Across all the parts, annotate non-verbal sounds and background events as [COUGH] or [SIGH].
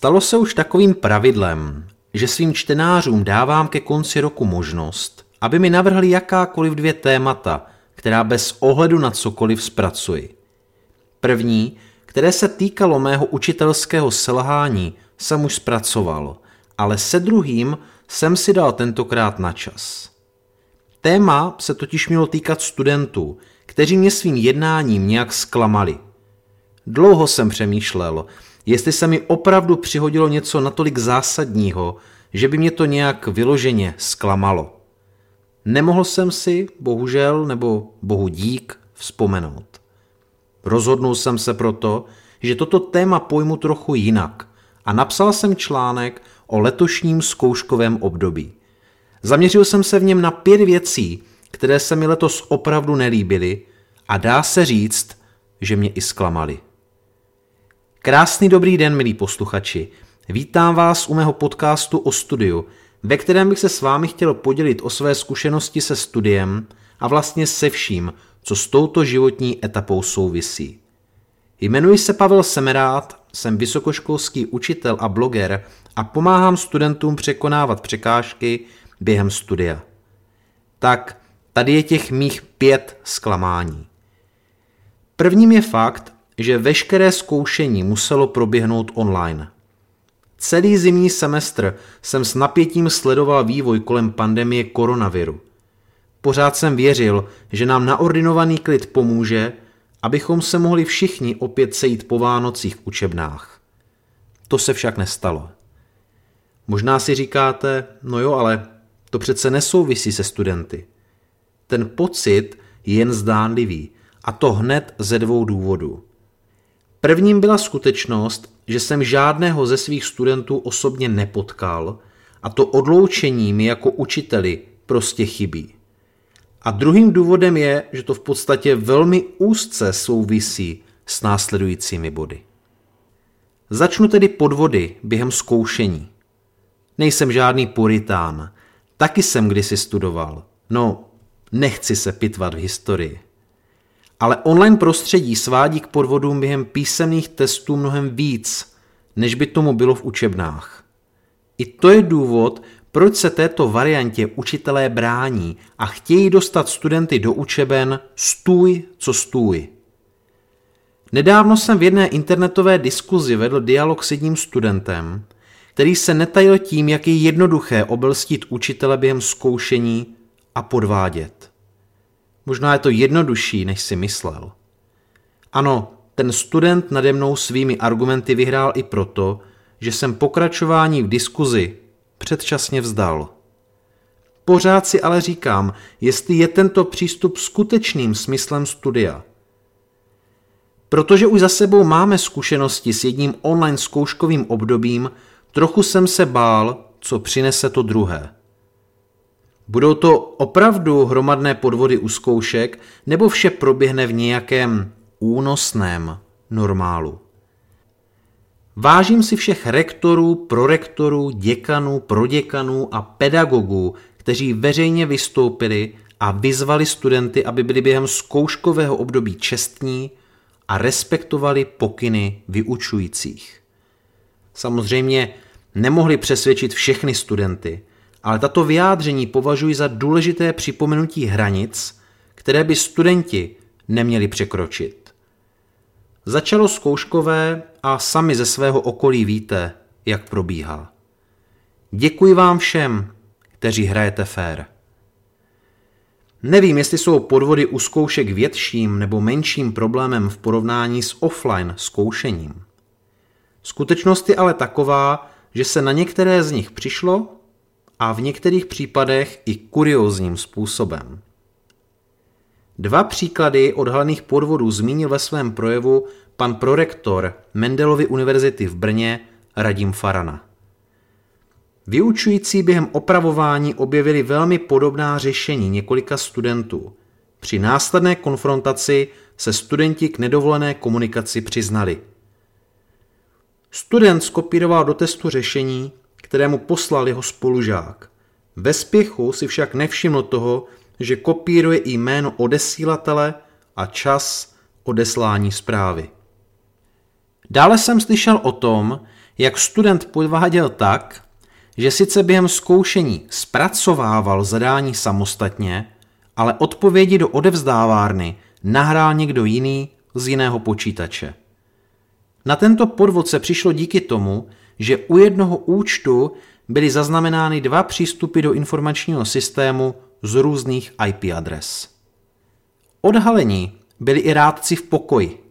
Stalo se už takovým pravidlem, že svým čtenářům dávám ke konci roku možnost, aby mi navrhli jakákoliv dvě témata, která bez ohledu na cokoliv zpracuji. První, které se týkalo mého učitelského selhání, jsem už zpracoval, ale se druhým jsem si dal tentokrát na čas. Téma se totiž mělo týkat studentů, kteří mě svým jednáním nějak zklamali. Dlouho jsem přemýšlel, jestli se mi opravdu přihodilo něco natolik zásadního, že by mě to nějak vyloženě zklamalo. Nemohl jsem si, bohužel, nebo bohu dík, vzpomenout. Rozhodnul jsem se proto, že toto téma pojmu trochu jinak a napsal jsem článek o letošním zkouškovém období. Zaměřil jsem se v něm na pět věcí, které se mi letos opravdu nelíbily a dá se říct, že mě i zklamali. Krásný dobrý den, milí posluchači. Vítám vás u mého podcastu o studiu, ve kterém bych se s vámi chtěl podělit o své zkušenosti se studiem a vlastně se vším, co s touto životní etapou souvisí. Jmenuji se Pavel Semerát, jsem vysokoškolský učitel a bloger a pomáhám studentům překonávat překážky během studia. Tak tady je těch mých pět zklamání. Prvním je fakt, že veškeré zkoušení muselo proběhnout online. Celý zimní semestr jsem s napětím sledoval vývoj kolem pandemie koronaviru. Pořád jsem věřil, že nám naordinovaný klid pomůže, abychom se mohli všichni opět sejít po Vánocích v učebnách. To se však nestalo. Možná si říkáte, no jo, ale to přece nesouvisí se studenty. Ten pocit je jen zdánlivý, a to hned ze dvou důvodů. Prvním byla skutečnost, že jsem žádného ze svých studentů osobně nepotkal a to odloučení mi jako učiteli prostě chybí. A druhým důvodem je, že to v podstatě velmi úzce souvisí s následujícími body. Začnu tedy podvody během zkoušení. Nejsem žádný puritán, taky jsem kdysi studoval. No, nechci se pitvat v historii. Ale online prostředí svádí k podvodům během písemných testů mnohem víc, než by tomu bylo v učebnách. I to je důvod, proč se této variantě učitelé brání a chtějí dostat studenty do učeben stůj, co stůj. Nedávno jsem v jedné internetové diskuzi vedl dialog s jedním studentem, který se netajil tím, jak je jednoduché obelstít učitele během zkoušení a podvádět. Možná je to jednodušší, než si myslel. Ano, ten student nade mnou svými argumenty vyhrál i proto, že jsem pokračování v diskuzi předčasně vzdal. Pořád si ale říkám, jestli je tento přístup skutečným smyslem studia. Protože už za sebou máme zkušenosti s jedním online zkouškovým obdobím, trochu jsem se bál, co přinese to druhé. Budou to opravdu hromadné podvody u zkoušek, nebo vše proběhne v nějakém únosném normálu? Vážím si všech rektorů, prorektorů, děkanů, proděkanů a pedagogů, kteří veřejně vystoupili a vyzvali studenty, aby byli během zkouškového období čestní a respektovali pokyny vyučujících. Samozřejmě nemohli přesvědčit všechny studenty, ale tato vyjádření považuji za důležité připomenutí hranic, které by studenti neměli překročit. Začalo zkouškové a sami ze svého okolí víte, jak probíhá. Děkuji vám všem, kteří hrajete fér. Nevím, jestli jsou podvody u zkoušek větším nebo menším problémem v porovnání s offline zkoušením. Skutečnost je ale taková, že se na některé z nich přišlo a v některých případech i kuriózním způsobem. Dva příklady odhalených podvodů zmínil ve svém projevu pan prorektor Mendelovy univerzity v Brně Radim Farana. Vyučující během opravování objevili velmi podobná řešení několika studentů. Při následné konfrontaci se studenti k nedovolené komunikaci přiznali. Student skopíroval do testu řešení, kterému poslal jeho spolužák. Ve spěchu si však nevšiml toho, že kopíruje i jméno odesílatele a čas odeslání zprávy. Dále jsem slyšel o tom, jak student podváděl tak, že sice během zkoušení zpracovával zadání samostatně, ale odpovědi do odevzdávárny nahrál někdo jiný z jiného počítače. Na tento podvod se přišlo díky tomu, že u jednoho účtu byly zaznamenány dva přístupy do informačního systému z různých IP adres. Odhalení byli i rádci v pokoji.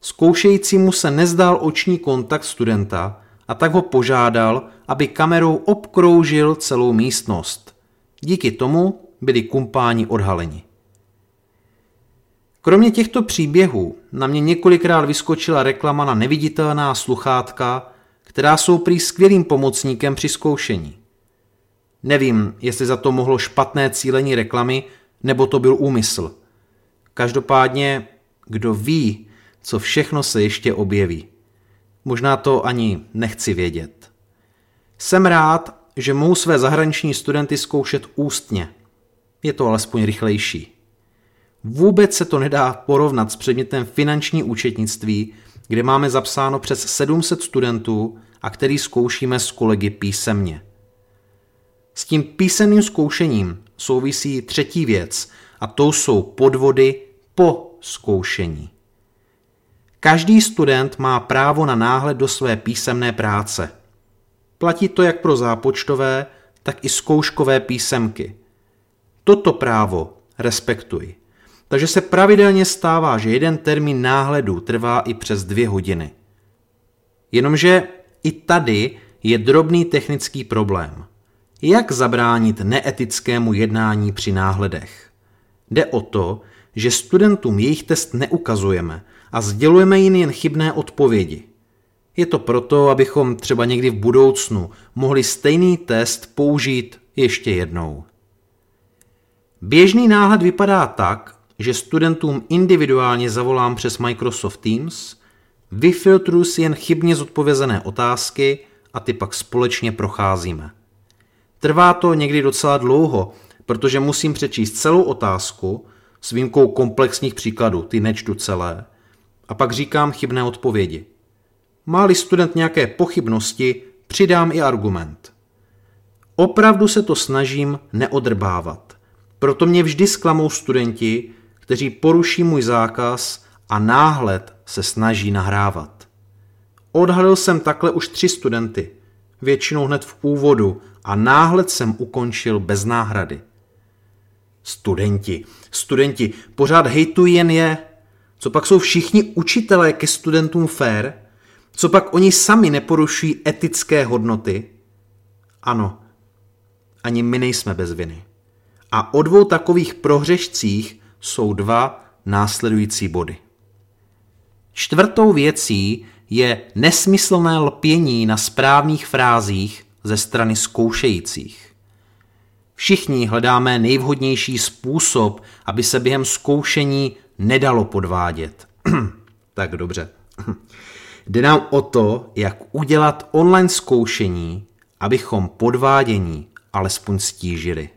Zkoušejícímu se nezdál oční kontakt studenta a tak ho požádal, aby kamerou obkroužil celou místnost. Díky tomu byli kumpáni odhaleni. Kromě těchto příběhů na mě několikrát vyskočila reklama na neviditelná sluchátka, která jsou prý skvělým pomocníkem při zkoušení. Nevím, jestli za to mohlo špatné cílení reklamy, nebo to byl úmysl. Každopádně, kdo ví, co všechno se ještě objeví. Možná to ani nechci vědět. Jsem rád, že mohu své zahraniční studenty zkoušet ústně. Je to alespoň rychlejší. Vůbec se to nedá porovnat s předmětem finanční účetnictví, kde máme zapsáno přes 700 studentů a který zkoušíme s kolegy písemně. S tím písemným zkoušením souvisí třetí věc a to jsou podvody po zkoušení. Každý student má právo na náhled do své písemné práce. Platí to jak pro zápočtové, tak i zkouškové písemky. Toto právo respektuji. Takže se pravidelně stává, že jeden termín náhledu trvá i přes dvě hodiny. Jenomže i tady je drobný technický problém. Jak zabránit neetickému jednání při náhledech? Jde o to, že studentům jejich test neukazujeme a sdělujeme jim jen chybné odpovědi. Je to proto, abychom třeba někdy v budoucnu mohli stejný test použít ještě jednou. Běžný náhled vypadá tak, že studentům individuálně zavolám přes Microsoft Teams, vyfiltruji si jen chybně zodpovězené otázky a ty pak společně procházíme. Trvá to někdy docela dlouho, protože musím přečíst celou otázku s výjimkou komplexních příkladů, ty nečtu celé, a pak říkám chybné odpovědi. Má-li student nějaké pochybnosti, přidám i argument. Opravdu se to snažím neodrbávat. Proto mě vždy zklamou studenti, kteří poruší můj zákaz a náhled se snaží nahrávat. Odhalil jsem takhle už tři studenty, většinou hned v úvodu a náhled jsem ukončil bez náhrady. Studenti, studenti, pořád hejtují jen je. Co pak jsou všichni učitelé ke studentům fair? Co pak oni sami neporušují etické hodnoty? Ano, ani my nejsme bez viny. A o dvou takových prohřešcích jsou dva následující body. Čtvrtou věcí je nesmyslné lpění na správných frázích ze strany zkoušejících. Všichni hledáme nejvhodnější způsob, aby se během zkoušení nedalo podvádět. [CLEARS THROAT] tak dobře. [CLEARS THROAT] Jde nám o to, jak udělat online zkoušení, abychom podvádění alespoň stížili.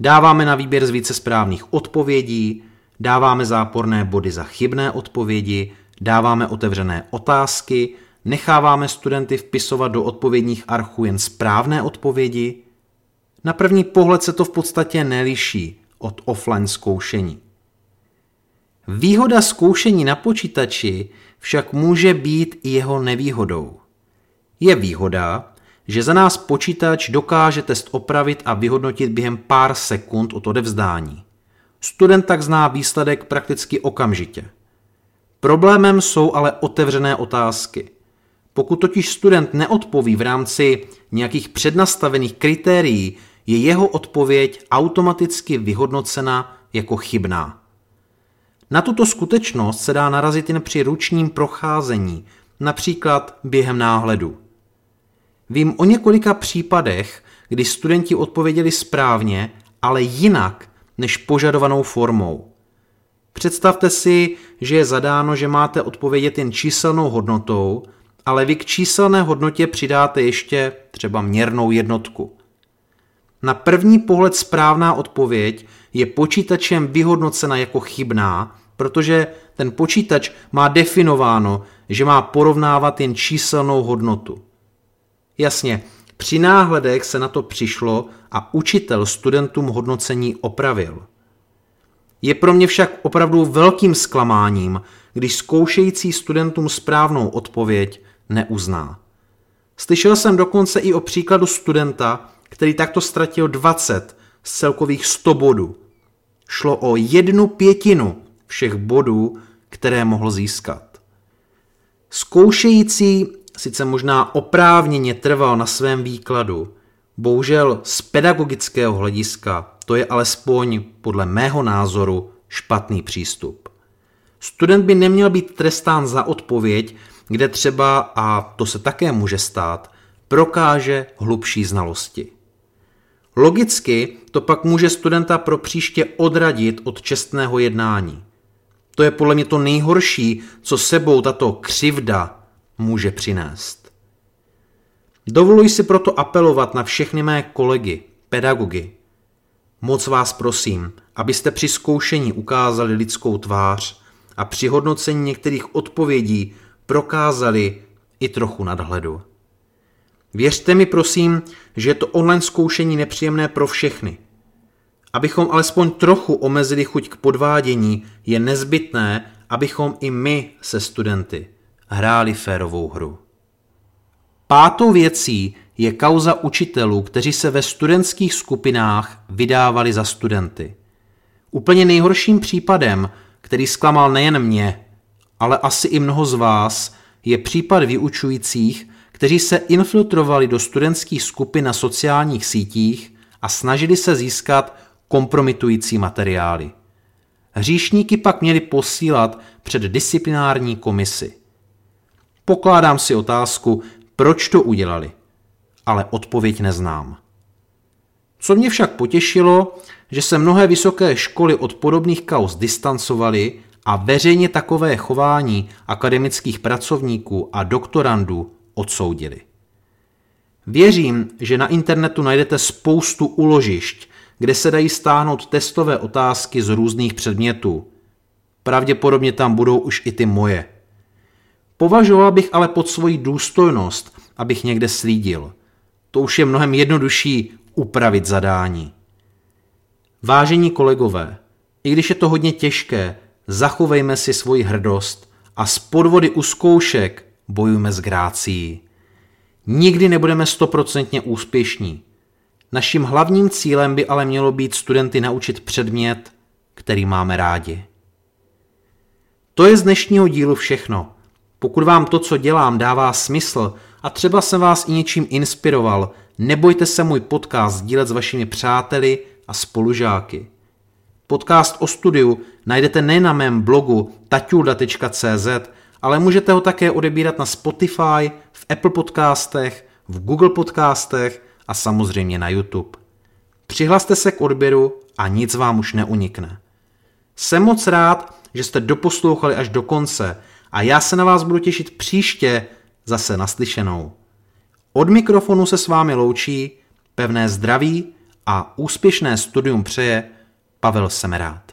Dáváme na výběr z více správných odpovědí, dáváme záporné body za chybné odpovědi, dáváme otevřené otázky, necháváme studenty vpisovat do odpovědních archů jen správné odpovědi. Na první pohled se to v podstatě neliší od offline zkoušení. Výhoda zkoušení na počítači však může být i jeho nevýhodou. Je výhoda, že za nás počítač dokáže test opravit a vyhodnotit během pár sekund od odevzdání. Student tak zná výsledek prakticky okamžitě. Problémem jsou ale otevřené otázky. Pokud totiž student neodpoví v rámci nějakých přednastavených kritérií, je jeho odpověď automaticky vyhodnocena jako chybná. Na tuto skutečnost se dá narazit jen při ručním procházení, například během náhledu. Vím o několika případech, kdy studenti odpověděli správně, ale jinak než požadovanou formou. Představte si, že je zadáno, že máte odpovědět jen číselnou hodnotou, ale vy k číselné hodnotě přidáte ještě třeba měrnou jednotku. Na první pohled správná odpověď je počítačem vyhodnocena jako chybná protože ten počítač má definováno, že má porovnávat jen číselnou hodnotu. Jasně, při náhledech se na to přišlo a učitel studentům hodnocení opravil. Je pro mě však opravdu velkým zklamáním, když zkoušející studentům správnou odpověď neuzná. Slyšel jsem dokonce i o příkladu studenta, který takto ztratil 20 z celkových 100 bodů. Šlo o jednu pětinu všech bodů, které mohl získat. Zkoušející sice možná oprávněně trval na svém výkladu, bohužel z pedagogického hlediska to je alespoň podle mého názoru špatný přístup. Student by neměl být trestán za odpověď, kde třeba, a to se také může stát, prokáže hlubší znalosti. Logicky to pak může studenta pro příště odradit od čestného jednání. To je podle mě to nejhorší, co sebou tato křivda může přinést. Dovoluji si proto apelovat na všechny mé kolegy, pedagogy. Moc vás prosím, abyste při zkoušení ukázali lidskou tvář a při hodnocení některých odpovědí prokázali i trochu nadhledu. Věřte mi prosím, že je to online zkoušení nepříjemné pro všechny. Abychom alespoň trochu omezili chuť k podvádění, je nezbytné, abychom i my se studenty hráli férovou hru. Pátou věcí je kauza učitelů, kteří se ve studentských skupinách vydávali za studenty. Úplně nejhorším případem, který zklamal nejen mě, ale asi i mnoho z vás, je případ vyučujících, kteří se infiltrovali do studentských skupin na sociálních sítích a snažili se získat kompromitující materiály. Hříšníky pak měli posílat před disciplinární komisi. Pokládám si otázku, proč to udělali, ale odpověď neznám. Co mě však potěšilo, že se mnohé vysoké školy od podobných kaus distancovaly a veřejně takové chování akademických pracovníků a doktorandů odsoudili. Věřím, že na internetu najdete spoustu uložišť, kde se dají stáhnout testové otázky z různých předmětů. Pravděpodobně tam budou už i ty moje. Považoval bych ale pod svoji důstojnost, abych někde slídil. To už je mnohem jednodušší upravit zadání. Vážení kolegové, i když je to hodně těžké, zachovejme si svoji hrdost a z podvody u zkoušek bojujme s grácií. Nikdy nebudeme stoprocentně úspěšní. Naším hlavním cílem by ale mělo být studenty naučit předmět, který máme rádi. To je z dnešního dílu všechno. Pokud vám to, co dělám, dává smysl a třeba jsem vás i něčím inspiroval, nebojte se můj podcast sdílet s vašimi přáteli a spolužáky. Podcast o studiu najdete nejen na mém blogu taťulda.cz, ale můžete ho také odebírat na Spotify, v Apple podcastech, v Google podcastech a samozřejmě na YouTube. Přihlaste se k odběru a nic vám už neunikne. Jsem moc rád, že jste doposlouchali až do konce a já se na vás budu těšit příště zase naslyšenou. Od mikrofonu se s vámi loučí pevné zdraví a úspěšné studium přeje Pavel Semerát.